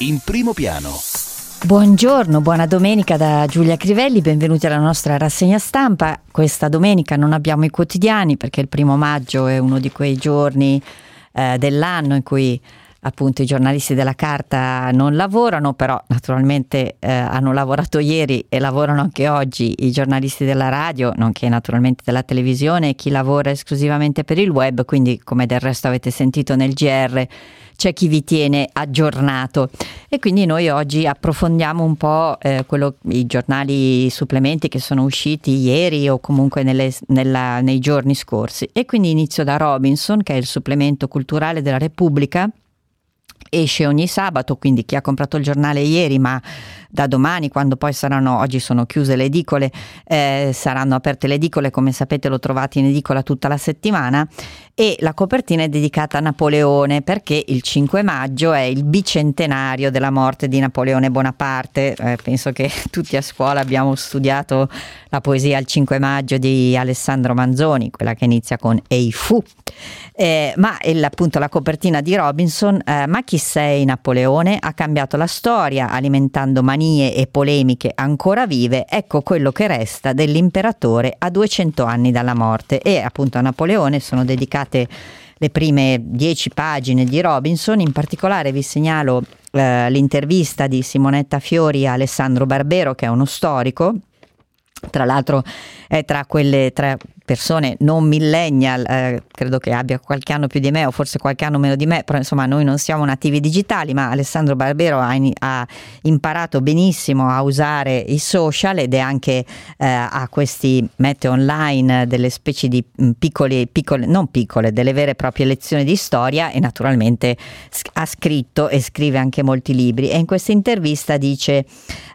in primo piano. Buongiorno, buona domenica da Giulia Crivelli, benvenuti alla nostra rassegna stampa. Questa domenica non abbiamo i quotidiani perché il primo maggio è uno di quei giorni eh, dell'anno in cui appunto i giornalisti della carta non lavorano, però naturalmente eh, hanno lavorato ieri e lavorano anche oggi i giornalisti della radio, nonché naturalmente della televisione e chi lavora esclusivamente per il web, quindi come del resto avete sentito nel GR c'è chi vi tiene aggiornato. E quindi noi oggi approfondiamo un po' eh, quello, i giornali supplementi che sono usciti ieri o comunque nelle, nella, nei giorni scorsi. E quindi inizio da Robinson che è il supplemento culturale della Repubblica esce ogni sabato, quindi chi ha comprato il giornale ieri, ma da domani, quando poi saranno, oggi sono chiuse le edicole, eh, saranno aperte le edicole, come sapete lo trovate in edicola tutta la settimana, e la copertina è dedicata a Napoleone perché il 5 maggio è il bicentenario della morte di Napoleone Bonaparte. Eh, penso che tutti a scuola abbiamo studiato la poesia al 5 maggio di Alessandro Manzoni, quella che inizia con Ei fu. Eh, ma il, appunto la copertina di Robinson, eh, ma chi sei Napoleone? Ha cambiato la storia alimentando manie e polemiche ancora vive, ecco quello che resta dell'imperatore a 200 anni dalla morte. E appunto a Napoleone sono dedicate le prime dieci pagine di Robinson, in particolare vi segnalo eh, l'intervista di Simonetta Fiori a Alessandro Barbero che è uno storico. Tra l'altro è tra quelle tre persone non millennial, eh, credo che abbia qualche anno più di me o forse qualche anno meno di me, però insomma noi non siamo nativi digitali, ma Alessandro Barbero ha, in, ha imparato benissimo a usare i social ed è anche eh, a questi, mette online delle specie di mm, piccole, piccole, non piccole, delle vere e proprie lezioni di storia e naturalmente ha scritto e scrive anche molti libri. E in questa intervista dice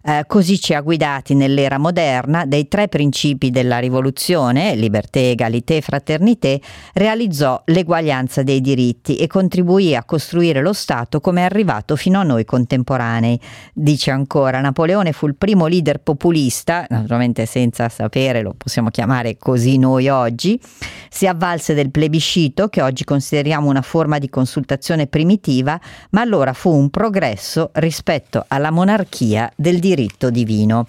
eh, così ci ha guidati nell'era moderna dei tre principi della rivoluzione, libertà, egalité, fraternité, realizzò l'eguaglianza dei diritti e contribuì a costruire lo Stato come è arrivato fino a noi contemporanei. Dice ancora, Napoleone fu il primo leader populista, naturalmente senza sapere, lo possiamo chiamare così noi oggi, si avvalse del plebiscito che oggi consideriamo una forma di consultazione primitiva, ma allora fu un progresso rispetto alla monarchia del diritto diritto divino.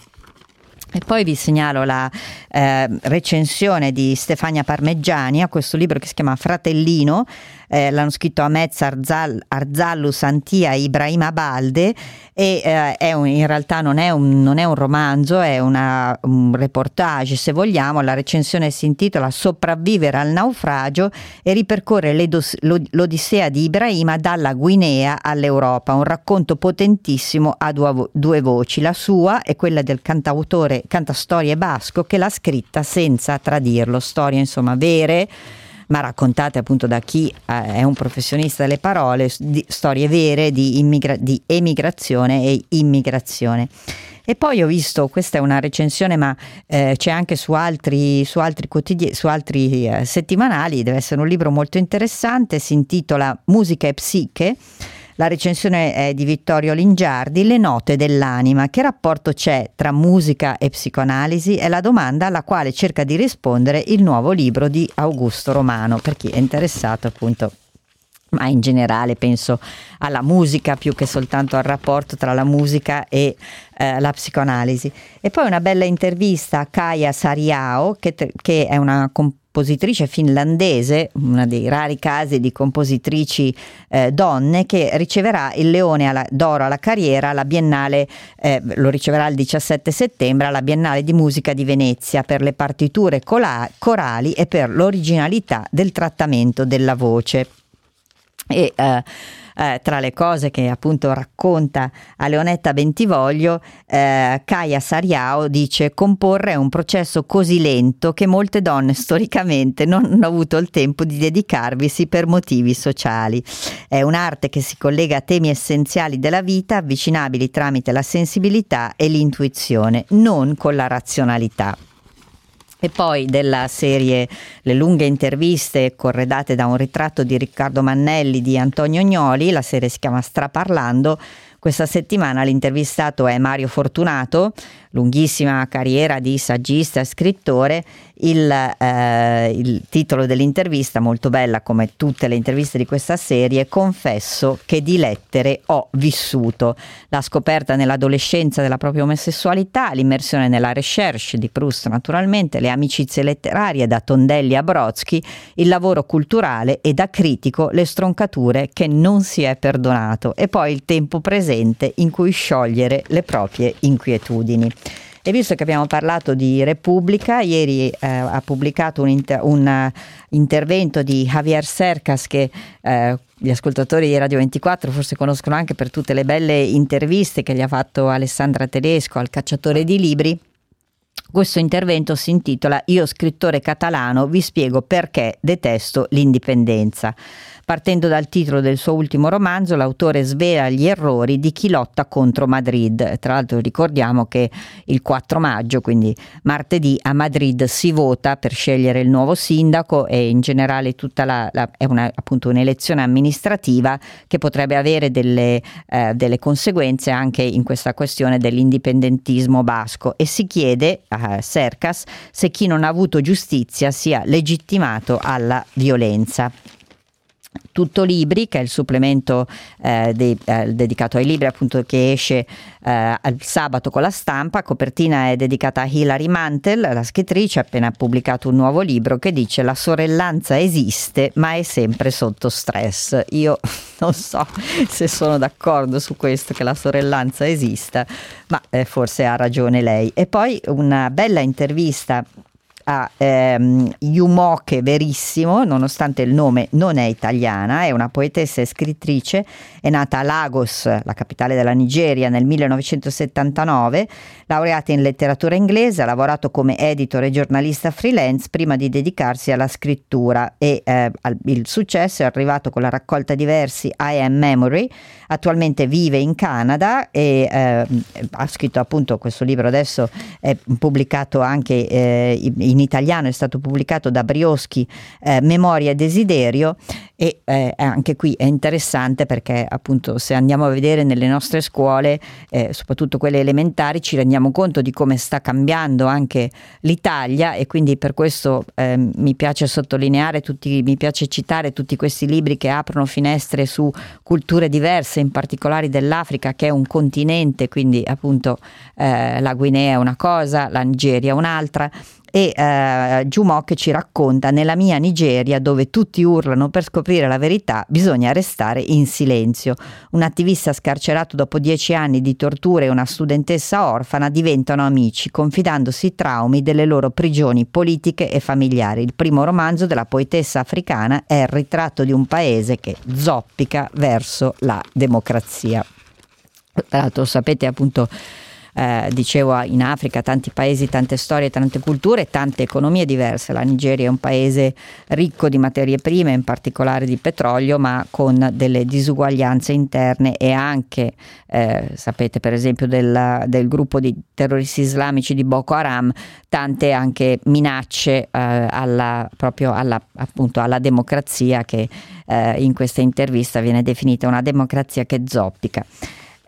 E poi vi segnalo la eh, recensione di Stefania Parmeggiani a questo libro che si chiama Fratellino, eh, l'hanno scritto Amez Arzal, Arzallu Santia Ibrahima Balde e eh, un, in realtà non è, un, non è, un, romanzo, è una, un reportage se vogliamo, la recensione si intitola Sopravvivere al naufragio e ripercorre l'odissea di Ibrahima dalla Guinea all'Europa, un racconto potentissimo a due, due voci, la sua e quella del cantautore, cantastorie basco che l'ha scritta senza tradirlo, storie insomma vere ma raccontate appunto da chi eh, è un professionista delle parole, di storie vere di, immigra- di emigrazione e immigrazione. E poi ho visto, questa è una recensione, ma eh, c'è anche su altri, su altri, quotidi- su altri eh, settimanali, deve essere un libro molto interessante, si intitola Musica e Psiche la recensione è di Vittorio Lingiardi, Le note dell'anima. Che rapporto c'è tra musica e psicoanalisi? È la domanda alla quale cerca di rispondere il nuovo libro di Augusto Romano, per chi è interessato appunto ma in generale penso alla musica più che soltanto al rapporto tra la musica e eh, la psicoanalisi. E poi una bella intervista a Kaya Sariao, che, che è una compositrice finlandese, uno dei rari casi di compositrici eh, donne, che riceverà il Leone alla, d'Oro alla carriera alla Biennale, eh, lo riceverà il 17 settembre alla Biennale di Musica di Venezia per le partiture cola- corali e per l'originalità del trattamento della voce. E, eh, eh, tra le cose che appunto racconta a Leonetta Bentivoglio, eh, Kaya Sariao dice comporre è un processo così lento che molte donne storicamente non hanno avuto il tempo di dedicarvisi per motivi sociali. È un'arte che si collega a temi essenziali della vita avvicinabili tramite la sensibilità e l'intuizione, non con la razionalità. E poi della serie Le lunghe interviste corredate da un ritratto di Riccardo Mannelli di Antonio Gnoli, la serie si chiama Straparlando. Questa settimana l'intervistato è Mario Fortunato, lunghissima carriera di saggista e scrittore Il, eh, il, titolo dell'intervista, molto bella come tutte le interviste di questa serie, Confesso che di lettere ho vissuto. La scoperta nell'adolescenza della propria omosessualità, l'immersione nella recherche di Proust naturalmente, le amicizie letterarie da Tondelli a Brodsky, il lavoro culturale e da critico le stroncature che non si è perdonato e poi il tempo presente in cui sciogliere le proprie inquietudini. E visto che abbiamo parlato di Repubblica, ieri eh, ha pubblicato un, inter- un uh, intervento di Javier Cercas che eh, gli ascoltatori di Radio 24 forse conoscono anche per tutte le belle interviste che gli ha fatto Alessandra Tedesco al cacciatore di libri. Questo intervento si intitola Io scrittore catalano vi spiego perché detesto l'indipendenza. Partendo dal titolo del suo ultimo romanzo, l'autore svela gli errori di chi lotta contro Madrid. Tra l'altro ricordiamo che il 4 maggio, quindi martedì, a Madrid si vota per scegliere il nuovo sindaco e in generale tutta la, la è una, appunto un'elezione amministrativa che potrebbe avere delle, eh, delle conseguenze anche in questa questione dell'indipendentismo basco e si chiede a Sercas se chi non ha avuto giustizia sia legittimato alla violenza. Tutto Libri, che è il supplemento eh, dei, eh, dedicato ai libri, appunto, che esce eh, il sabato con la stampa. Copertina è dedicata a Hilary Mantel, la scrittrice, ha appena pubblicato un nuovo libro che dice La sorellanza esiste, ma è sempre sotto stress. Io non so se sono d'accordo su questo, che la sorellanza esista, ma eh, forse ha ragione lei. E poi una bella intervista a ehm, Yumoke Verissimo, nonostante il nome non è italiana, è una poetessa e scrittrice, è nata a Lagos, la capitale della Nigeria, nel 1979, laureata in letteratura inglese, ha lavorato come editor e giornalista freelance prima di dedicarsi alla scrittura e eh, il successo è arrivato con la raccolta di versi I Am Memory, attualmente vive in Canada e eh, ha scritto appunto questo libro adesso è pubblicato anche eh, in in italiano è stato pubblicato da Brioschi, eh, Memoria e Desiderio e eh, anche qui è interessante perché appunto se andiamo a vedere nelle nostre scuole, eh, soprattutto quelle elementari, ci rendiamo conto di come sta cambiando anche l'Italia e quindi per questo eh, mi piace sottolineare, tutti, mi piace citare tutti questi libri che aprono finestre su culture diverse, in particolare dell'Africa che è un continente, quindi appunto eh, la Guinea è una cosa, la Nigeria un'altra e eh, Jumok ci racconta nella mia Nigeria dove tutti urlano per scoprire la verità bisogna restare in silenzio. Un attivista scarcerato dopo dieci anni di torture e una studentessa orfana diventano amici confidandosi traumi delle loro prigioni politiche e familiari. Il primo romanzo della poetessa africana è il ritratto di un paese che zoppica verso la democrazia. Tra l'altro sapete appunto eh, dicevo in Africa, tanti paesi, tante storie, tante culture, tante economie diverse. La Nigeria è un paese ricco di materie prime, in particolare di petrolio, ma con delle disuguaglianze interne e anche, eh, sapete per esempio, del, del, gruppo di terroristi islamici di Boko Haram, tante anche minacce eh, alla, proprio alla, appunto, alla democrazia che eh, in questa intervista viene definita una democrazia che zoppica.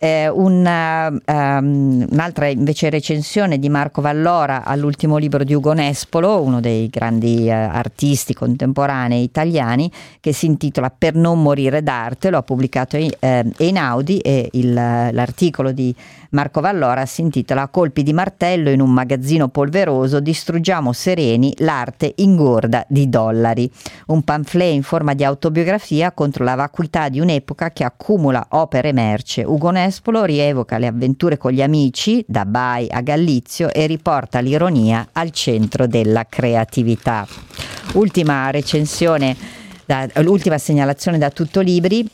Eh, una, um, un'altra invece recensione di Marco Vallora all'ultimo libro di Ugo Nespolo, uno dei grandi uh, artisti contemporanei italiani, che si intitola Per non morire d'arte, lo ha pubblicato eh, Einaudi e il, l'articolo di Marco Vallora si intitola colpi di martello in un magazzino polveroso distruggiamo sereni, l'arte ingorda di dollari. Un pamphlet in forma di autobiografia contro la vacuità di un'epoca che accumula opere merce. Ugo Nespolo Nespolo rievoca le avventure con gli amici, da Bai a Gallizio, e riporta l'ironia al centro della creatività. Ultima recensione, da, l'ultima segnalazione da Tutto Libri.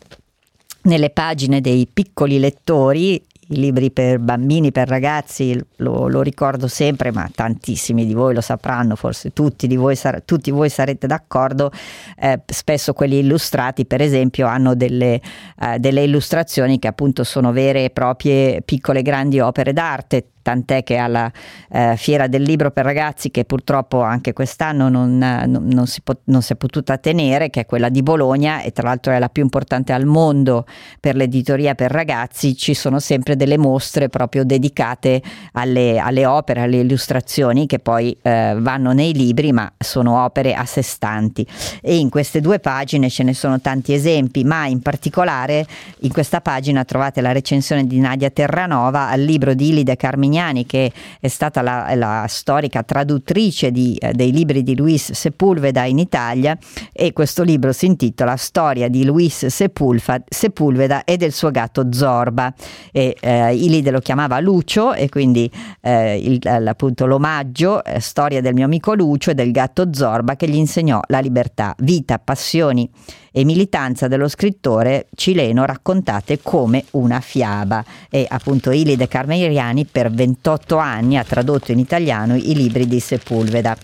Nelle pagine dei piccoli lettori i libri per bambini, per ragazzi, lo, lo, ricordo sempre, ma tantissimi di voi lo sapranno, forse tutti, voi, sar- tutti voi sarete d'accordo, eh, spesso quelli illustrati per esempio hanno delle, eh, delle illustrazioni che appunto sono vere e proprie piccole grandi opere d'arte, tant'è che alla eh, Fiera del Libro per Ragazzi, che purtroppo anche quest'anno non, non, non, si po- non, si è potuta tenere, che è quella di Bologna e tra l'altro è la più importante al mondo per l'editoria per ragazzi, ci sono sempre delle mostre proprio dedicate alle, alle opere, alle illustrazioni che poi eh, vanno nei libri, ma sono opere a sé stanti. E in queste due pagine ce ne sono tanti esempi, ma in particolare in questa pagina trovate la recensione di Nadia Terranova al libro di Ilide Carmignani, che è stata la, la storica traduttrice di, eh, dei libri di Luis Sepulveda in Italia e questo libro si intitola Storia di Luis Sepulveda e del suo gatto Zorba. E, eh, Ilide lo chiamava Lucio e quindi eh, il, appunto l'omaggio, eh, storia del mio amico Lucio e del gatto Zorba che gli insegnò la libertà, vita, passioni e militanza dello scrittore cileno raccontate come una fiaba e appunto Ilide Carmeriani per 28 anni ha tradotto in italiano i libri di Sepulveda.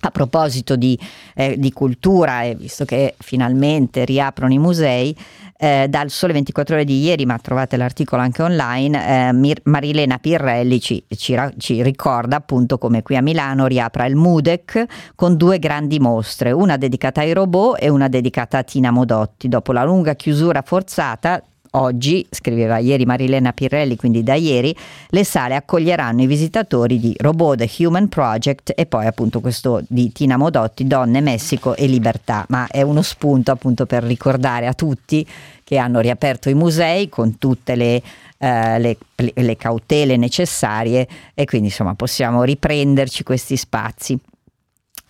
A proposito di, eh, di cultura, e visto che finalmente riaprono i musei, eh, dal Sole 24 ore di ieri, ma trovate l'articolo anche online, eh, Mir- Marilena Pirrelli ci, ci, ra- ci, ricorda appunto come qui a Milano riapra il Mudec con due grandi mostre, una dedicata ai robot e una dedicata a Tina Modotti. Dopo la lunga chiusura forzata, Oggi, scriveva ieri Marilena Pirelli, quindi da ieri, le sale accoglieranno i visitatori di Robot The Human Project e poi appunto questo di Tina Modotti, Donne, Messico e Libertà, ma è uno spunto appunto per ricordare a tutti che hanno riaperto i musei con tutte le, eh, le, le cautele necessarie e quindi insomma possiamo riprenderci questi spazi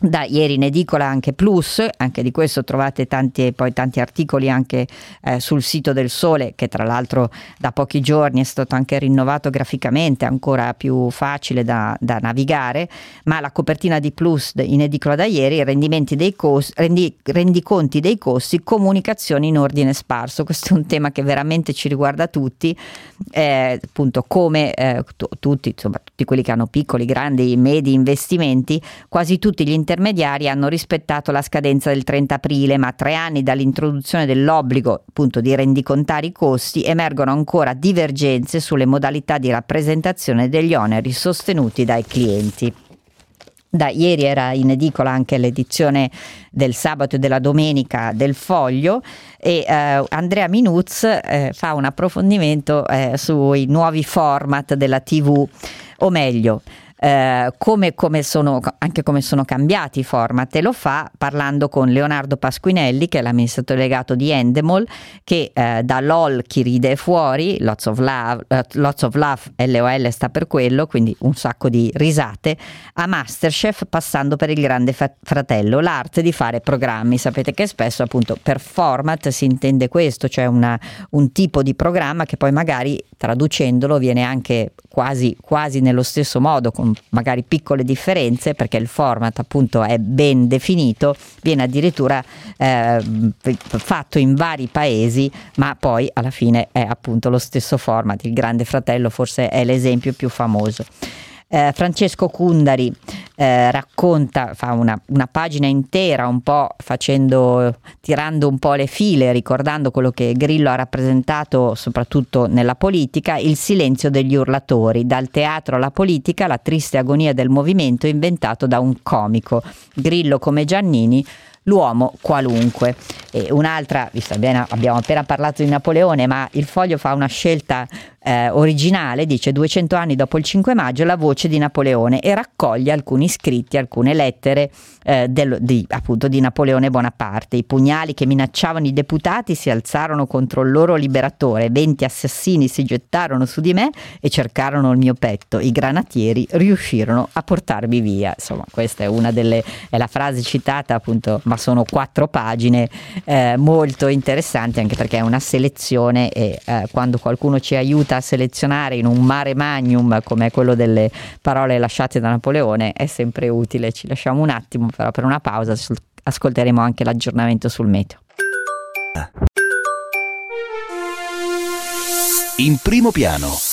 da ieri in edicola anche Plus, anche di questo trovate tanti, poi tanti articoli anche eh, sul sito del Sole che tra l'altro da pochi giorni è stato anche rinnovato graficamente, ancora più facile da, da navigare, ma la copertina di Plus in edicola da ieri, rendimenti dei costi, rendi, rendiconti dei costi, comunicazioni in ordine sparso, questo è un tema che veramente ci riguarda tutti, eh, appunto come eh, t- tutti, insomma tutti quelli che hanno piccoli, grandi, medi investimenti, quasi tutti gli interventi intermediari hanno rispettato la scadenza del 30 aprile, ma tre anni dall'introduzione dell'obbligo appunto di rendicontare i costi emergono ancora divergenze sulle modalità di rappresentazione degli oneri sostenuti dai clienti. Da ieri era in edicola anche l'edizione del sabato e della domenica del Foglio e eh, Andrea Minuz eh, fa un approfondimento eh, sui nuovi format della TV, o meglio, eh, come, come sono, anche come sono cambiati i format e lo fa parlando con Leonardo Pasquinelli che è l'amministratore delegato di Endemol che eh, da LOL chi ride fuori, Lots of Love, uh, Lots of Love LOL sta per quello, quindi un sacco di risate, a Masterchef passando per il grande fratello, l'arte di fare programmi. Sapete che spesso appunto per format si intende questo, cioè una, un tipo di programma che poi magari traducendolo viene anche quasi, quasi nello stesso modo, con magari piccole differenze, perché il format appunto è ben definito, viene addirittura eh, fatto in vari paesi, ma poi alla fine è appunto lo stesso format. Il Grande Fratello forse è l'esempio più famoso. Eh, Francesco Cundari eh, racconta, fa una, una, pagina intera un po' facendo, tirando un po' le file, ricordando quello che Grillo ha rappresentato soprattutto nella politica, il silenzio degli urlatori, dal teatro alla politica, la triste agonia del movimento inventato da un comico. Grillo come Giannini l'uomo qualunque. E un'altra, visto bene, abbiamo appena parlato di Napoleone, ma il foglio fa una scelta eh, originale, dice 200 anni dopo il 5 maggio, la voce di Napoleone e raccoglie alcuni scritti, alcune lettere eh, del, di, appunto di Napoleone Bonaparte. I pugnali che minacciavano i deputati si alzarono contro il loro liberatore, 20 assassini si gettarono su di me e cercarono il mio petto. I granatieri riuscirono a portarmi via. Insomma, questa è una delle è la frase citata appunto, ma sono quattro pagine eh, molto interessanti anche perché è una selezione e eh, quando qualcuno ci aiuta a selezionare in un mare magnum come quello delle parole lasciate da Napoleone è sempre utile. Ci lasciamo un attimo però per una pausa, ascolteremo anche l'aggiornamento sul meteo. In primo piano.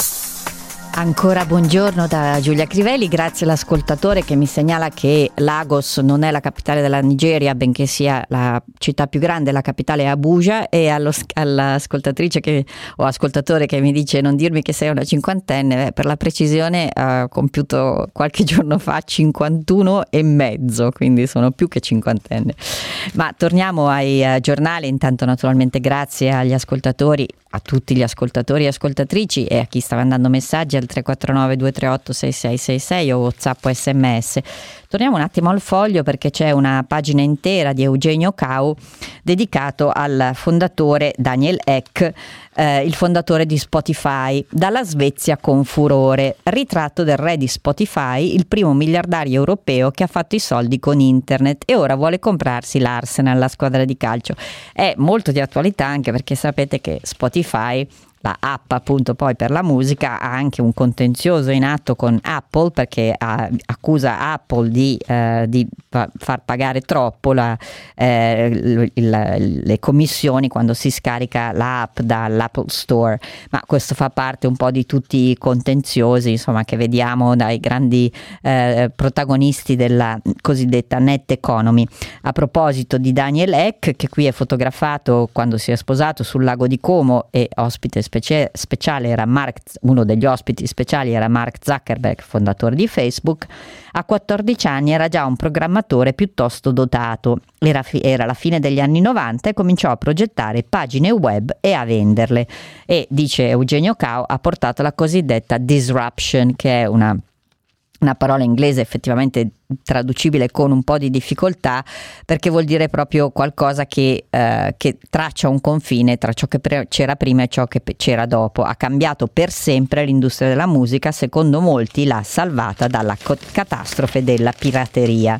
Ancora buongiorno da Giulia Crivelli, grazie all'ascoltatore che mi segnala che Lagos non è la capitale della Nigeria, benché sia la città più grande, la capitale è Abuja e allo, all'ascoltatrice che, o ascoltatore che mi dice non dirmi che sei una cinquantenne, per la precisione ho compiuto qualche giorno fa 51 e mezzo, quindi sono più che cinquantenne. Ma torniamo ai uh, giornali, intanto naturalmente grazie agli ascoltatori a tutti gli ascoltatori e ascoltatrici e a chi sta mandando messaggi al 349 238 6666 o WhatsApp o SMS. Torniamo un attimo al foglio perché c'è una pagina intera di Eugenio Cau dedicato al fondatore Daniel Eck, eh, il fondatore di Spotify, dalla Svezia con furore. Ritratto del re di Spotify, il primo miliardario europeo che ha fatto i soldi con internet e ora vuole comprarsi l'Arsenal, la squadra di calcio. È molto di attualità anche perché sapete che Spotify la app appunto poi per la musica ha anche un contenzioso in atto con Apple perché ha, accusa Apple di, eh, di, far pagare troppo la, eh, il, il, le commissioni quando si scarica l'app dall'Apple Store. Ma questo fa parte un po' di tutti i contenziosi insomma che vediamo dai grandi eh, protagonisti della cosiddetta net economy. A proposito di Daniel Eck che qui è fotografato quando si è sposato sul lago di Como e ospite specie, speciale era Mark, uno degli ospiti speciali era Mark Zuckerberg, fondatore di Facebook, a 14 anni era già un programmatore piuttosto dotato. Era, fi- era la fine degli anni 90 e cominciò a progettare pagine web e a venderle. E, dice Eugenio Cao, ha portato la cosiddetta disruption, che è una una parola inglese effettivamente traducibile con un po' di difficoltà perché vuol dire proprio qualcosa che, eh, che traccia un confine tra ciò che pre- c'era prima e ciò che c'era dopo. Ha cambiato per sempre l'industria della musica, secondo molti l'ha salvata dalla co- catastrofe della pirateria.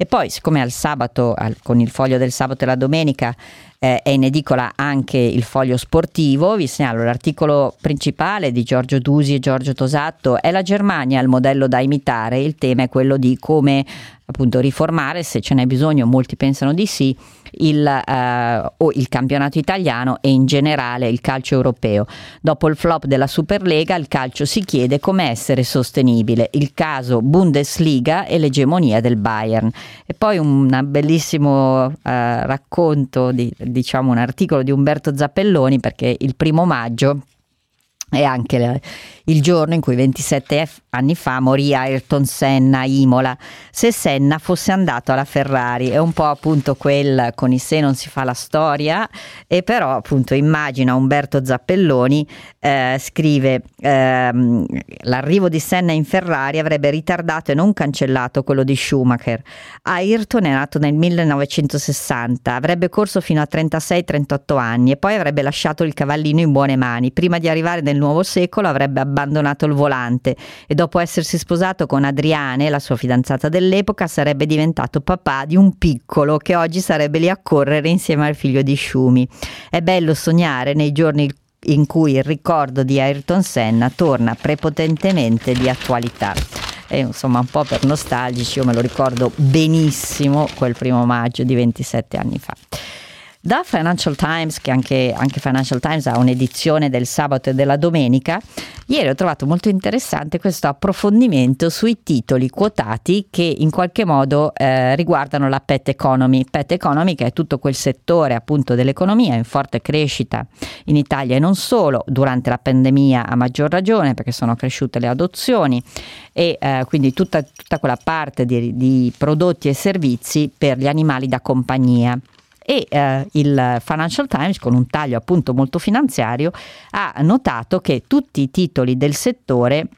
E poi, siccome al sabato, al, con il foglio del sabato e la domenica, eh, è in edicola anche il foglio sportivo, vi segnalo l'articolo principale di Giorgio Dusi e Giorgio Tosatto, è la Germania il modello da imitare, il tema è quello di come appunto riformare, se ce n'è bisogno, molti pensano di sì, il, eh, o il campionato italiano e in generale il calcio europeo. Dopo il flop della Superlega, il calcio si chiede come essere sostenibile, il caso Bundesliga e l'egemonia del Bayern. E poi un bellissimo eh, racconto, di, diciamo un articolo di Umberto Zappelloni, perché il primo maggio è anche il giorno in cui 27 anni fa morì Ayrton Senna Imola. Se Senna fosse andato alla Ferrari, è un po' appunto quel con i se non si fa la storia, e però appunto immagina Umberto Zappelloni, eh, scrive ehm, l'arrivo di Senna in Ferrari avrebbe ritardato e non cancellato quello di Schumacher. Ayrton è nato nel 1960, avrebbe corso fino a 36-38 anni e poi avrebbe lasciato il cavallino in buone mani. Prima di arrivare nel nuovo secolo avrebbe abbandonato il volante e dopo essersi sposato con Adriane, la sua fidanzata dell'epoca, sarebbe diventato papà di un piccolo che oggi sarebbe lì a correre insieme al figlio di Schumi. È bello sognare nei giorni in cui il ricordo di Ayrton Senna torna prepotentemente di attualità. E insomma un po' per nostalgici, io me lo ricordo benissimo quel primo maggio di 27 anni fa. Da Financial Times, che anche, anche, Financial Times ha un'edizione del sabato e della domenica, ieri ho trovato molto interessante questo approfondimento sui titoli quotati che in qualche modo eh, riguardano la pet economy. Pet economy che è tutto quel settore appunto dell'economia in forte crescita in Italia e non solo, durante la pandemia a maggior ragione perché sono cresciute le adozioni e eh, quindi tutta, tutta, quella parte di, di prodotti e servizi per gli animali da compagnia e eh, il Financial Times con un taglio appunto molto finanziario ha notato che tutti i titoli del settore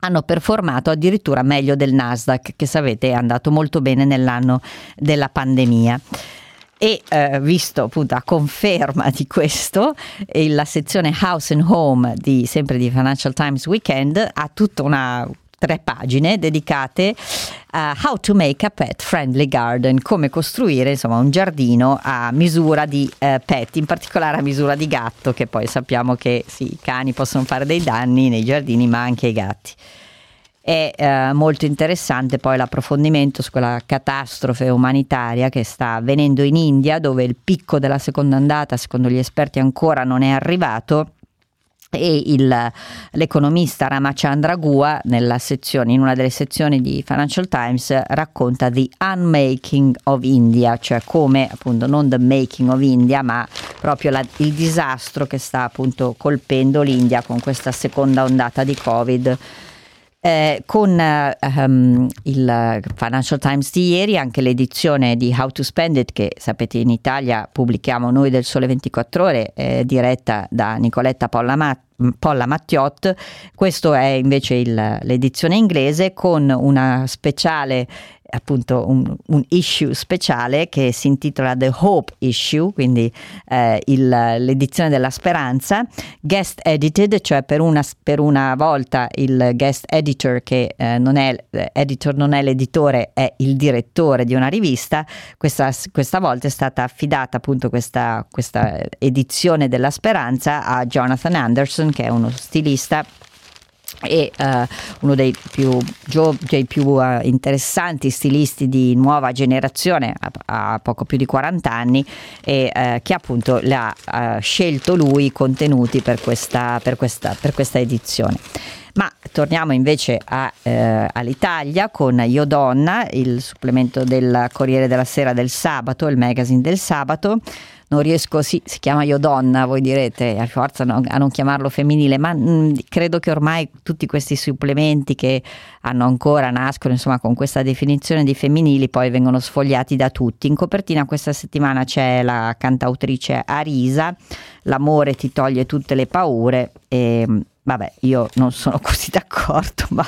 hanno performato addirittura meglio del Nasdaq che sapete è andato molto bene nell'anno della pandemia. E eh, visto appunto a conferma di questo la sezione House and Home di, sempre di Financial Times Weekend ha tutta una tre pagine dedicate a How to make a pet friendly garden, come costruire insomma un giardino a misura di eh, pet, in particolare a misura di gatto, che poi sappiamo che sì, i cani possono fare dei danni nei giardini, ma anche i gatti. È eh, molto interessante poi l'approfondimento su quella catastrofe umanitaria che sta avvenendo in India, dove il picco della seconda ondata, secondo gli esperti, ancora non è arrivato e il, l'economista Ramachandra Gua sezione, in una delle sezioni di Financial Times racconta The Unmaking of India, cioè come appunto non the making of India ma proprio la, il disastro che sta appunto colpendo l'India con questa seconda ondata di Covid. Eh, con um, il Financial Times di ieri anche l'edizione di How to Spend It che sapete in Italia pubblichiamo noi del Sole 24 Ore eh, diretta da Nicoletta Polla Matt Polla Mattiot, questo è invece il, l'edizione inglese con una speciale appunto un, un, issue speciale che si intitola The Hope Issue, quindi eh, il, l'edizione della speranza, guest edited, cioè per una, per una volta il guest editor che eh, non è editor non è l'editore, è il direttore di una rivista, questa, questa volta è stata affidata appunto questa, questa edizione della speranza a Jonathan Anderson che è uno stilista e uh, uno dei più, gio- dei più uh, interessanti stilisti di nuova generazione, ha, poco più di 40 anni, e uh, che appunto le ha scelto lui i contenuti per questa, per questa, per questa edizione. Ma torniamo invece a, eh, all'Italia con Io Donna, il supplemento del Corriere della Sera del sabato, il magazine del sabato non riesco, sì, si chiama Io Donna, voi direte, a forza no, a non chiamarlo femminile, ma mh, mm, credo che ormai tutti questi supplementi che hanno ancora, nascono insomma con questa definizione di femminili, poi vengono sfogliati da tutti. In copertina questa settimana c'è la cantautrice Arisa, L'amore ti toglie tutte le paure e Vabbè, io non sono così d'accordo, ma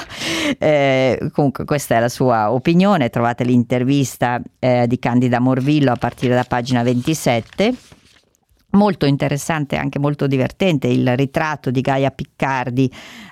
eh, comunque questa è la sua opinione. Trovate l'intervista eh, di Candida Morvillo a partire da pagina 27 Molto interessante e anche molto divertente il ritratto di Gaia Piccardi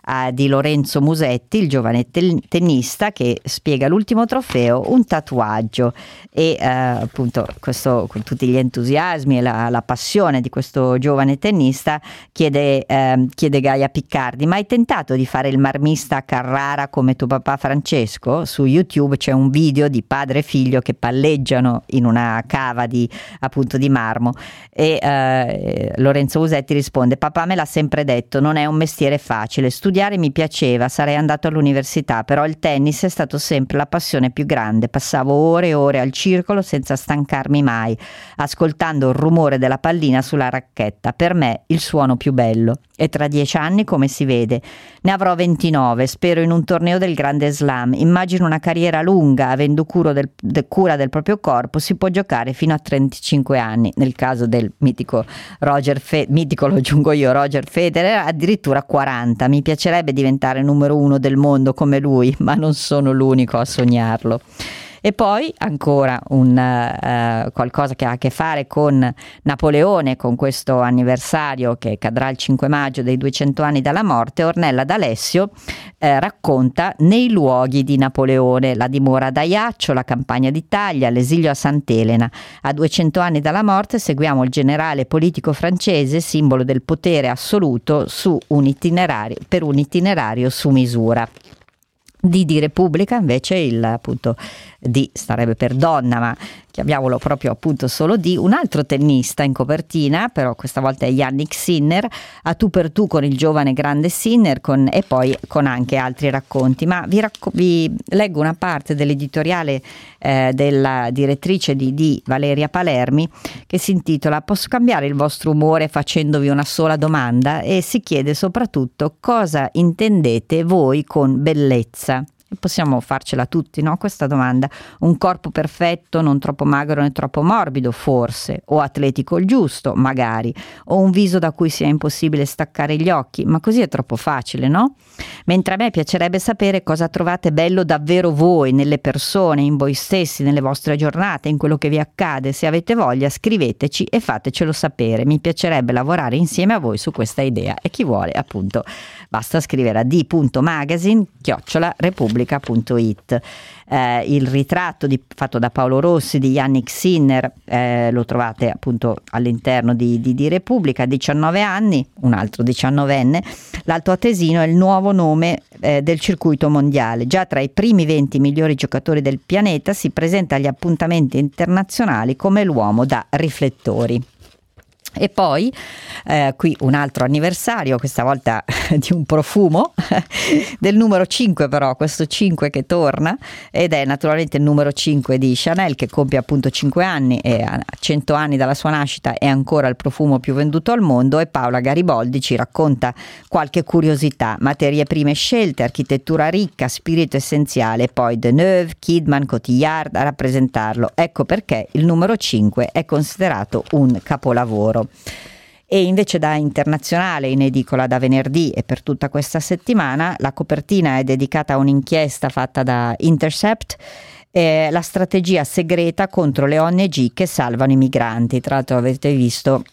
eh, di Lorenzo Musetti, il giovane tennista che spiega l'ultimo trofeo, un tatuaggio e eh, appunto questo, con tutti gli entusiasmi e la, la, passione di questo giovane tennista chiede, eh, chiede Gaia Piccardi, ma hai tentato di fare il marmista a Carrara come tuo papà Francesco? Su YouTube c'è un video di padre e figlio che palleggiano in una cava di, appunto, di marmo e eh, Lorenzo Usetti risponde: Papà me l'ha sempre detto, non è un mestiere facile. Studiare mi piaceva, sarei andato all'università, però il tennis è stato sempre la passione più grande. Passavo ore e ore al circolo senza stancarmi mai, ascoltando il rumore della pallina sulla racchetta. Per me il suono più bello. E tra dieci anni, come si vede, ne avrò 29. Spero in un torneo del Grande Slam. Immagino una carriera lunga, avendo del, de, cura del proprio corpo, si può giocare fino a 35 anni. Nel caso del mitico Roger Fe- mitico lo aggiungo io, Roger Federer, addirittura 40. Mi piacerebbe diventare numero uno del mondo come lui, ma non sono l'unico a sognarlo. E poi ancora un, uh, qualcosa che ha a che fare con Napoleone, con questo anniversario che cadrà il 5 maggio dei 200 anni dalla morte, Ornella D'Alessio eh, racconta Nei luoghi di Napoleone, la dimora ad Ajaccio, la campagna d'Italia, l'esilio a Sant'Elena. A 200 anni dalla morte seguiamo il generale politico francese, simbolo del potere assoluto, un per un itinerario su misura di di Repubblica invece il appunto di starebbe per donna ma chiamiamolo proprio appunto solo di. Un altro tennista in copertina però questa volta è Yannick Sinner a tu per tu con il giovane grande Sinner con, e poi con anche altri racconti. Ma vi, racco- vi leggo una parte dell'editoriale eh, della direttrice di, di Valeria Palermi che si intitola Posso cambiare il vostro umore facendovi una sola domanda? E si chiede soprattutto cosa intendete voi con bellezza Possiamo farcela tutti, no? Questa domanda. Un corpo perfetto, non troppo magro né troppo morbido, forse, o atletico il giusto, magari, o un viso da cui sia impossibile staccare gli occhi, ma così è troppo facile, no? Mentre a me piacerebbe sapere cosa trovate bello davvero voi, nelle persone, in voi stessi, nelle vostre giornate, in quello che vi accade. Se avete voglia, scriveteci e fatecelo sapere. Mi piacerebbe lavorare insieme a voi su questa idea e chi vuole, appunto, basta scrivere a d.magazine chiocciola repubblica.it. Eh, il ritratto di, fatto da Paolo Rossi di Yannick Sinner eh, lo trovate appunto all'interno di, di, di Repubblica, 19 anni, un altro 19enne. L'Alto Atesino è il nuovo nome eh, del circuito mondiale. Già tra i primi 20 migliori giocatori del pianeta si presenta agli appuntamenti internazionali come l'uomo da riflettori. E poi eh, qui un altro anniversario, questa volta di un profumo, del numero 5 però, questo 5 che torna ed è naturalmente il numero 5 di Chanel che compie appunto 5 anni e a 100 anni dalla sua nascita è ancora il profumo più venduto al mondo e Paola Gariboldi ci racconta qualche curiosità, materie prime scelte, architettura ricca, spirito essenziale, poi Deneuve, Kidman, Cotillard a rappresentarlo. Ecco perché il numero 5 è considerato un capolavoro e invece da internazionale in edicola da venerdì e per tutta questa settimana la copertina è dedicata a un'inchiesta fatta da Intercept eh, la strategia segreta contro le ONG che salvano i migranti. Tra l'altro avete visto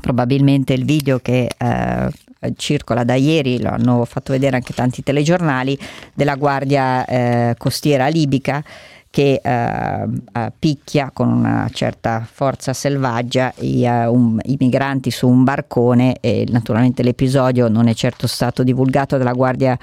probabilmente il video che eh, circola da ieri, lo hanno fatto vedere anche tanti telegiornali, della Guardia eh, Costiera libica che eh, eh, picchia con una certa forza selvaggia i, uh, un, i, migranti su un barcone e naturalmente l'episodio non è certo stato divulgato dalla Guardia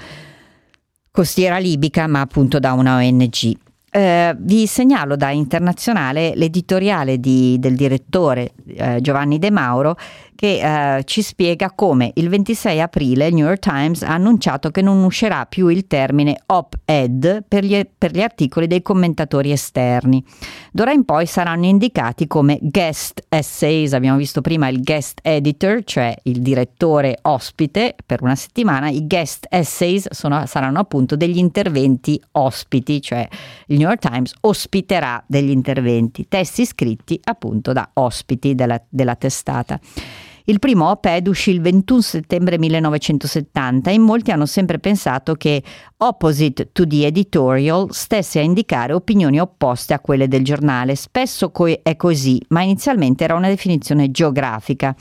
Costiera libica ma appunto da una ONG. Eh, vi segnalo da internazionale l'editoriale di, del direttore eh, Giovanni De Mauro che eh, ci spiega come il 26 aprile il New York Times ha annunciato che non uscirà più il termine op-ed per gli, per gli articoli dei commentatori esterni. D'ora in poi saranno indicati come guest essays, abbiamo visto prima il guest editor, cioè il direttore ospite per una settimana, i guest essays sono, saranno appunto degli interventi ospiti, cioè il New York Times ospiterà degli interventi, testi scritti appunto da ospiti della, della testata. Il primo op-ed uscì il 21 settembre 1970 e molti hanno sempre pensato che opposite to the editorial stesse a indicare opinioni opposte a quelle del giornale. Spesso co- è così, ma inizialmente era una definizione geografica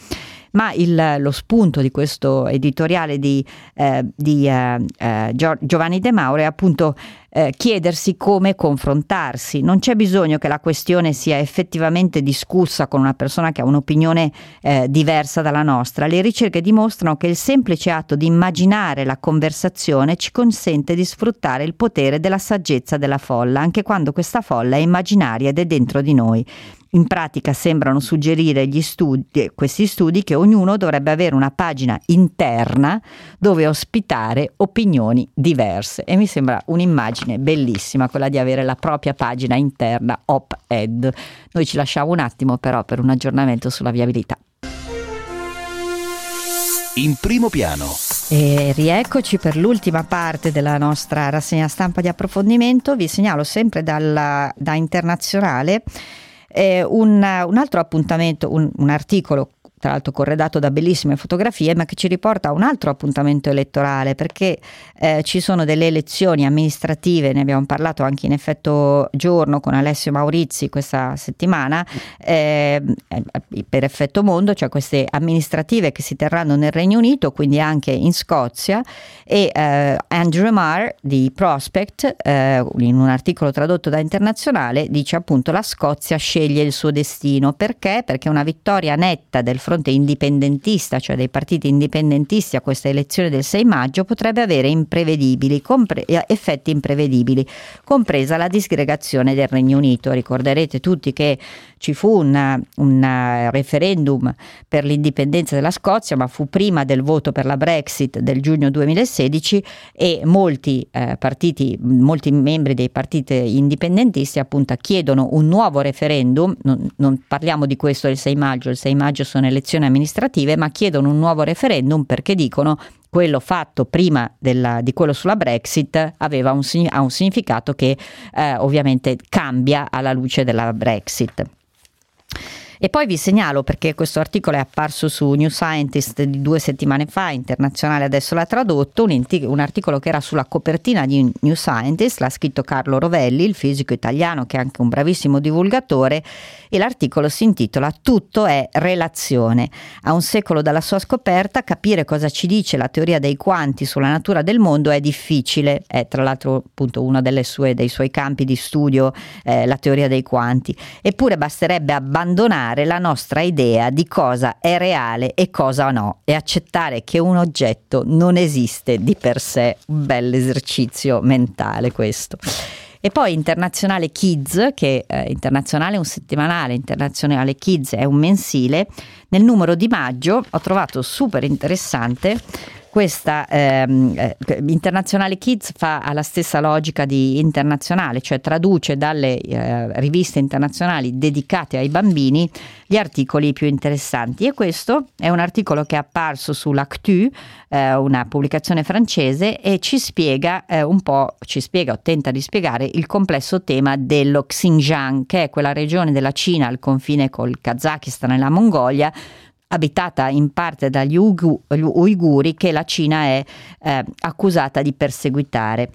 ma il, lo spunto di questo editoriale di, eh, di eh, eh, Giovanni De Mauro è appunto eh, chiedersi come confrontarsi. Non c'è bisogno che la questione sia effettivamente discussa con una persona che ha un'opinione eh, diversa dalla nostra. Le ricerche dimostrano che il semplice atto di immaginare la conversazione ci consente di sfruttare il potere della saggezza della folla, anche quando questa folla è immaginaria ed è dentro di noi. In pratica sembrano suggerire studi, questi studi che ognuno dovrebbe avere una pagina interna dove ospitare opinioni diverse e mi sembra un'immagine bellissima quella di avere la propria pagina interna op-ed. Noi ci lasciamo un attimo però per un aggiornamento sulla viabilità. In primo piano. E rieccoci per l'ultima parte della nostra rassegna stampa di approfondimento. Vi segnalo sempre dalla, da internazionale eh, un, un, altro appuntamento, un, un articolo tra l'altro corredato da bellissime fotografie, ma che ci riporta a un altro appuntamento elettorale, perché eh, ci sono delle elezioni amministrative, ne abbiamo parlato anche in effetto giorno con Alessio Maurizi questa settimana, eh, per effetto mondo, cioè queste amministrative che si terranno nel Regno Unito, quindi anche in Scozia, e eh, Andrew Marr di Prospect, eh, in un articolo tradotto da Internazionale, dice appunto la Scozia sceglie il suo destino, perché? Perché una vittoria netta del indipendentista, cioè dei partiti indipendentisti a questa elezione del 6 maggio, potrebbe avere imprevedibili, compre- eh, effetti imprevedibili, compresa la disgregazione del Regno Unito. Ricorderete tutti che ci fu un referendum per l'indipendenza della Scozia, ma fu prima del voto per la Brexit del giugno 2016 e molti eh, partiti, molti membri dei partiti indipendentisti appunto chiedono un nuovo referendum, non, non parliamo di questo il 6 maggio, il 6 maggio sono elezioni amministrative, ma chiedono un nuovo referendum perché dicono quello fatto prima della, di quello sulla Brexit aveva un, ha un significato che eh, ovviamente cambia alla luce della Brexit. E poi vi segnalo, perché questo articolo è apparso su New Scientist di due settimane fa, internazionale adesso l'ha tradotto, un, un, articolo che era sulla copertina di New Scientist, l'ha scritto Carlo Rovelli, il fisico italiano che è anche un bravissimo divulgatore, e l'articolo si intitola Tutto è relazione. A un secolo dalla sua scoperta, capire cosa ci dice la teoria dei quanti sulla natura del mondo è difficile, è tra l'altro appunto uno sue, dei suoi campi di studio, eh, la teoria dei quanti, eppure basterebbe abbandonare formare la nostra idea di cosa è reale e cosa no e accettare che un oggetto non esiste di per sé. Un bel esercizio mentale questo. E poi Internazionale Kids, che eh, internazionale è un settimanale, Internazionale Kids è un mensile. Nel numero di maggio ho trovato super interessante questa ehm, eh, Internazionale Kids fa la stessa logica di internazionale, cioè traduce dalle eh, riviste internazionali dedicate ai bambini gli articoli più interessanti. E questo è un articolo che è apparso sull'Actu, eh, una pubblicazione francese e ci spiega eh, un po', ci spiega o tenta di spiegare il complesso tema dello Xinjiang, che è quella regione della Cina al confine col Kazakistan e la Mongolia abitata in parte dagli uiguri che la Cina è eh, accusata di perseguitare.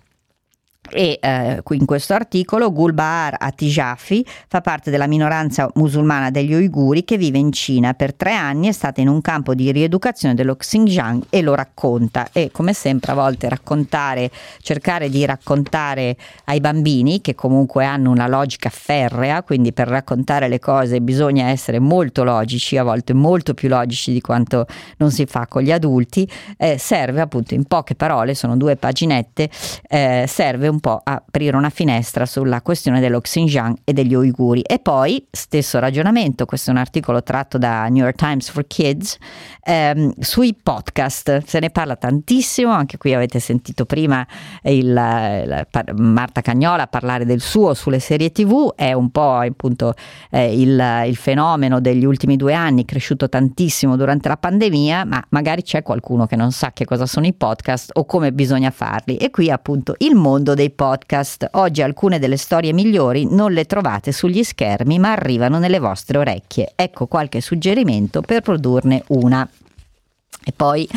E eh, in questo articolo Gulbahar Atijafi fa parte della minoranza musulmana degli uiguri che vive in Cina. Per tre anni è stata in un campo di rieducazione dello Xinjiang e lo racconta. E come sempre a volte raccontare, cercare di raccontare ai bambini che comunque hanno una logica ferrea, quindi per raccontare le cose bisogna essere molto logici, a volte molto più logici di quanto non si fa con gli adulti, eh, serve appunto in poche parole, sono due paginette, eh, serve un po' aprire una finestra sulla questione dello Xinjiang e degli uiguri. E poi, stesso ragionamento, questo è un articolo tratto da New York Times for Kids, ehm, sui podcast. Se ne parla tantissimo, anche qui avete sentito prima il, il, Marta Cagnola parlare del suo sulle serie tv, è un po' appunto eh, il, il fenomeno degli ultimi due anni, cresciuto tantissimo durante la pandemia, ma magari c'è qualcuno che non sa che cosa sono i podcast o come bisogna farli. E qui appunto il mondo dei podcast. Oggi alcune delle storie migliori non le trovate sugli schermi ma arrivano nelle vostre orecchie. Ecco qualche suggerimento per produrne una. E poi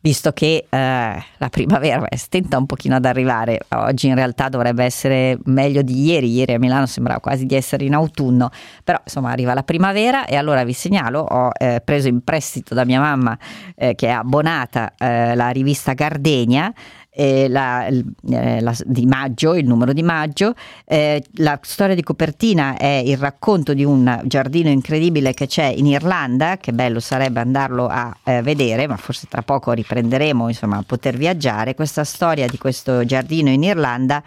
visto che eh, la primavera stenta un pochino ad arrivare, oggi in realtà dovrebbe essere meglio di ieri, ieri a Milano sembrava quasi di essere in autunno, però insomma arriva la primavera e allora vi segnalo, ho eh, preso in prestito da mia mamma eh, che è abbonata eh, la rivista Gardenia, eh, la, eh, la, di maggio, il numero di maggio. Eh, la storia di copertina è il racconto di un giardino incredibile che c'è in Irlanda, che bello sarebbe andarlo a eh, vedere, ma forse tra poco riprenderemo insomma, a poter viaggiare. Questa storia di questo giardino in Irlanda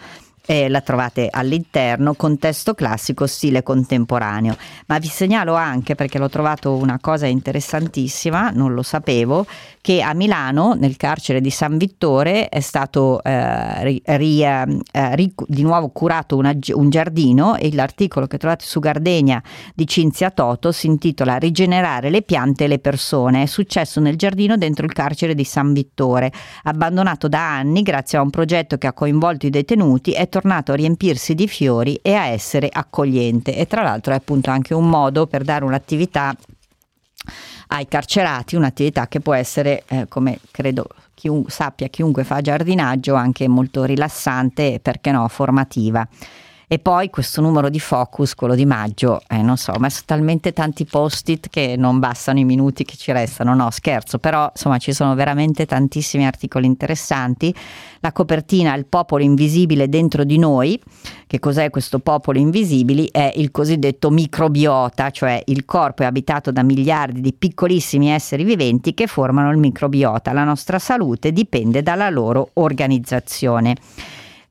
eh, la trovate all'interno, contesto classico, stile contemporaneo. Ma vi segnalo anche, perché l'ho trovato una cosa interessantissima, non lo sapevo, che a Milano, nel carcere di San Vittore, è stato eh, ri, ri, eh, ri, di nuovo curato una, un giardino e l'articolo che trovate su Gardenia di Cinzia Toto si intitola Rigenerare le piante e le persone. È successo nel giardino dentro il carcere di San Vittore, abbandonato da anni grazie a un progetto che ha coinvolto i detenuti, è tornato a riempirsi di fiori e a essere accogliente e tra l'altro è appunto anche un modo per dare un'attività ai carcerati, un'attività che può essere, eh, come credo chiun- sappia chiunque fa giardinaggio, anche molto rilassante e perché no, formativa. E poi questo numero di focus, quello di maggio, eh, non so, ho messo talmente tanti post-it che non bastano i minuti che ci restano. No, scherzo, però insomma ci sono veramente tantissimi articoli interessanti. La copertina Il popolo invisibile dentro di noi. Che cos'è questo popolo invisibile? È il cosiddetto microbiota, cioè il corpo è abitato da miliardi di piccolissimi esseri viventi che formano il microbiota. La nostra salute dipende dalla loro organizzazione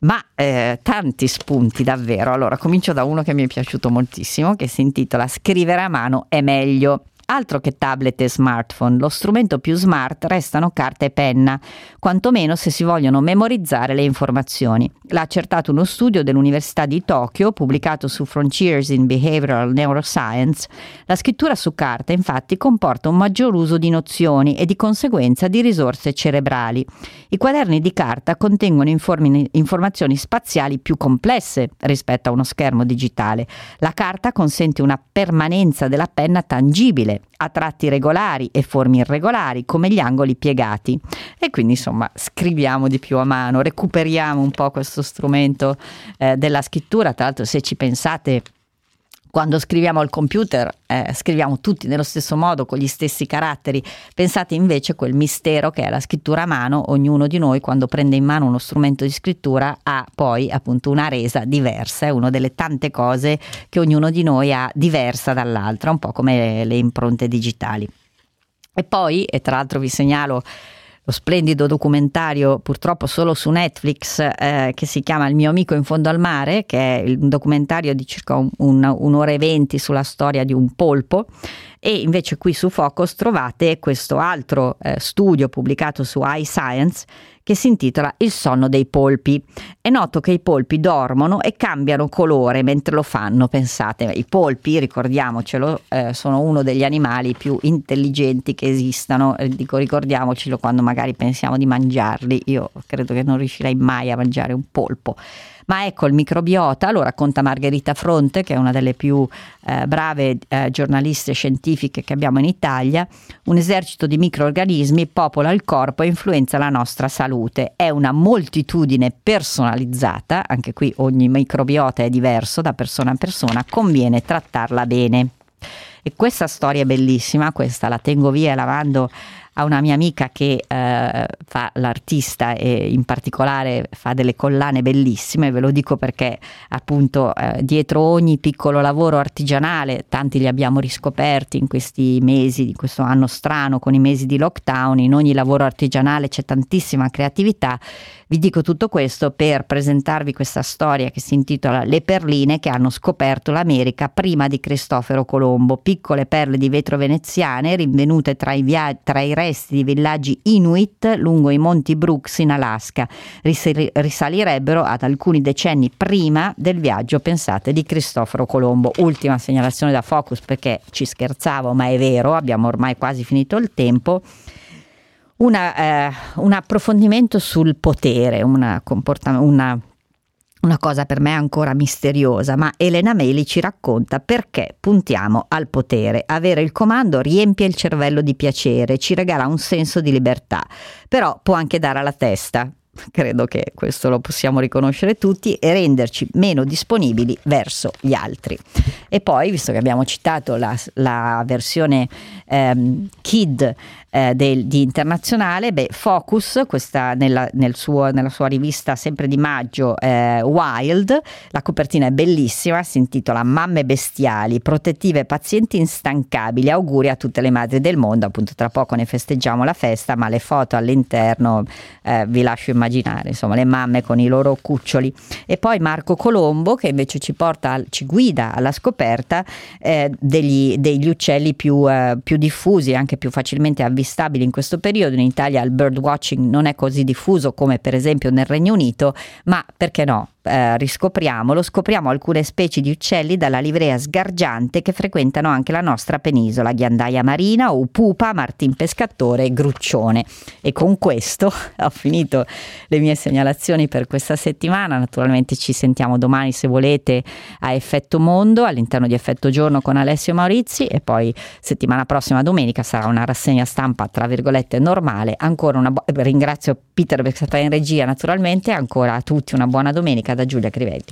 ma eh, tanti spunti davvero. Allora, comincio da uno che mi è piaciuto moltissimo, che si intitola Scrivere a mano è meglio. Altro che tablet e smartphone, lo strumento più smart restano carta e penna, quantomeno se si vogliono memorizzare le informazioni. L'ha accertato uno studio dell'Università di Tokyo, pubblicato su Frontiers in Behavioral Neuroscience. La scrittura su carta, infatti, comporta un maggior uso di nozioni e di conseguenza di risorse cerebrali. I quaderni di carta contengono informi- informazioni spaziali più complesse rispetto a uno schermo digitale. La carta consente una permanenza della penna tangibile a tratti regolari e forme irregolari, come gli angoli piegati. E quindi insomma scriviamo di più a mano, recuperiamo un po' questo strumento eh, della scrittura. Tra l'altro, se ci pensate quando scriviamo al computer eh, scriviamo tutti nello stesso modo, con gli stessi caratteri. Pensate invece a quel mistero che è la scrittura a mano, ognuno di noi quando prende in mano uno strumento di scrittura ha poi appunto una resa diversa, è una delle tante cose che ognuno di noi ha diversa dall'altra, un po' come le, impronte digitali. E poi, e tra l'altro vi segnalo lo splendido documentario purtroppo solo su Netflix eh, che si chiama Il mio amico in fondo al mare, che è un documentario di circa un, un, un'ora e venti sulla storia di un polpo e invece qui su Focus trovate questo altro eh, studio pubblicato su iScience che si intitola Il sonno dei polpi. È noto che i polpi dormono e cambiano colore mentre lo fanno, pensate, i polpi, ricordiamocelo, eh, sono uno degli animali più intelligenti che esistano, eh, dico ricordiamocelo quando magari pensiamo di mangiarli, io credo che non riuscirei mai a mangiare un polpo. Ma ecco il microbiota, lo racconta Margherita Fronte, che è una delle più eh, brave eh, giornaliste scientifiche che abbiamo in Italia, un esercito di microorganismi popola il corpo e influenza la nostra salute. È una moltitudine personalizzata, anche qui ogni microbiota è diverso da persona a persona, conviene trattarla bene. E questa storia è bellissima, questa la tengo via e la mando a una mia amica che eh, fa l'artista e in particolare fa delle collane bellissime, ve lo dico perché appunto eh, dietro ogni piccolo lavoro artigianale, tanti li abbiamo riscoperti in questi mesi, in questo anno strano con i mesi di lockdown, in ogni lavoro artigianale c'è tantissima creatività. Vi dico tutto questo per presentarvi questa storia che si intitola Le perline che hanno scoperto l'America prima di Cristoforo Colombo, piccole perle di vetro veneziane rinvenute tra i, via- tra i resti di villaggi Inuit lungo i monti Brooks in Alaska. Risali- risalirebbero ad alcuni decenni prima del viaggio, pensate, di Cristoforo Colombo. Ultima segnalazione da Focus perché ci scherzavo, ma è vero, abbiamo ormai quasi finito il tempo. Una, eh, un approfondimento sul potere, una, una una cosa per me ancora misteriosa, ma Elena Meli ci racconta perché puntiamo al potere. Avere il comando riempie il cervello di piacere, ci regala un senso di libertà, però può anche dare alla testa. Credo che questo lo possiamo riconoscere tutti e renderci meno disponibili verso gli altri. E poi, visto che abbiamo citato la, la versione ehm, Kid eh, del, di internazionale, beh, Focus, questa nella, nel suo, nella sua rivista sempre di maggio, eh, Wild, la copertina è bellissima, si intitola Mamme bestiali, protettive pazienti instancabili, auguri a tutte le madri del mondo, appunto tra poco ne festeggiamo la festa, ma le foto all'interno eh, vi lascio immaginare, insomma, le mamme con i loro cuccioli. E poi Marco Colombo che invece ci porta, ci guida alla scoperta eh, degli, degli, uccelli più, eh, più diffusi, anche più facilmente avvistabili in questo periodo. In Italia il birdwatching non è così diffuso come per esempio nel Regno Unito, ma perché no? Eh, riscopriamolo, scopriamo alcune specie di uccelli dalla livrea sgargiante che frequentano anche la nostra penisola, ghiandaia marina o pupa, martin pescatore e gruccione. E con questo ho finito le mie segnalazioni per questa settimana, naturalmente ci sentiamo domani se volete a Effetto Mondo all'interno di Effetto Giorno con Alessio Maurizi. E poi settimana prossima domenica sarà una rassegna stampa tra virgolette normale, ancora una bo- ringrazio Peter per stata in regia naturalmente, ancora a tutti una buona domenica da Giulia Crivelli.